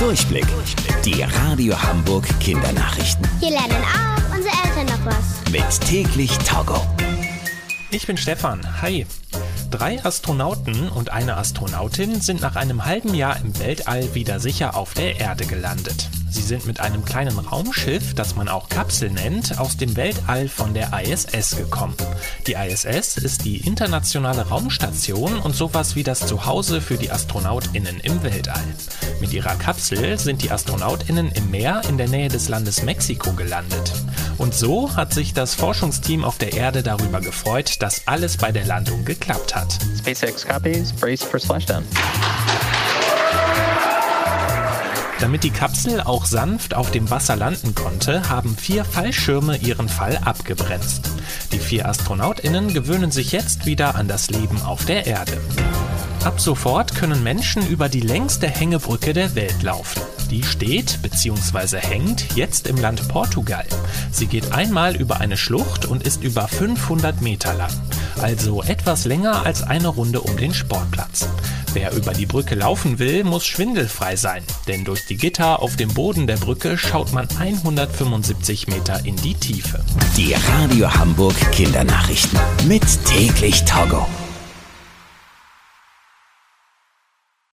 Durchblick. Die Radio Hamburg Kindernachrichten. Hier lernen auch unsere Eltern noch was. Mit täglich Togo. Ich bin Stefan. Hi. Drei Astronauten und eine Astronautin sind nach einem halben Jahr im Weltall wieder sicher auf der Erde gelandet. Sie sind mit einem kleinen Raumschiff, das man auch Kapsel nennt, aus dem Weltall von der ISS gekommen. Die ISS ist die internationale Raumstation und sowas wie das Zuhause für die Astronautinnen im Weltall. Mit ihrer Kapsel sind die Astronautinnen im Meer in der Nähe des Landes Mexiko gelandet. Und so hat sich das Forschungsteam auf der Erde darüber gefreut, dass alles bei der Landung geklappt hat. SpaceX copies, brace for splashdown. Damit die Kapsel auch sanft auf dem Wasser landen konnte, haben vier Fallschirme ihren Fall abgebremst. Die vier Astronautinnen gewöhnen sich jetzt wieder an das Leben auf der Erde. Ab sofort können Menschen über die längste Hängebrücke der Welt laufen. Die steht bzw. hängt jetzt im Land Portugal. Sie geht einmal über eine Schlucht und ist über 500 Meter lang, also etwas länger als eine Runde um den Sportplatz. Wer über die Brücke laufen will, muss schwindelfrei sein, denn durch die Gitter auf dem Boden der Brücke schaut man 175 Meter in die Tiefe. Die Radio Hamburg Kindernachrichten. Mit täglich Togo.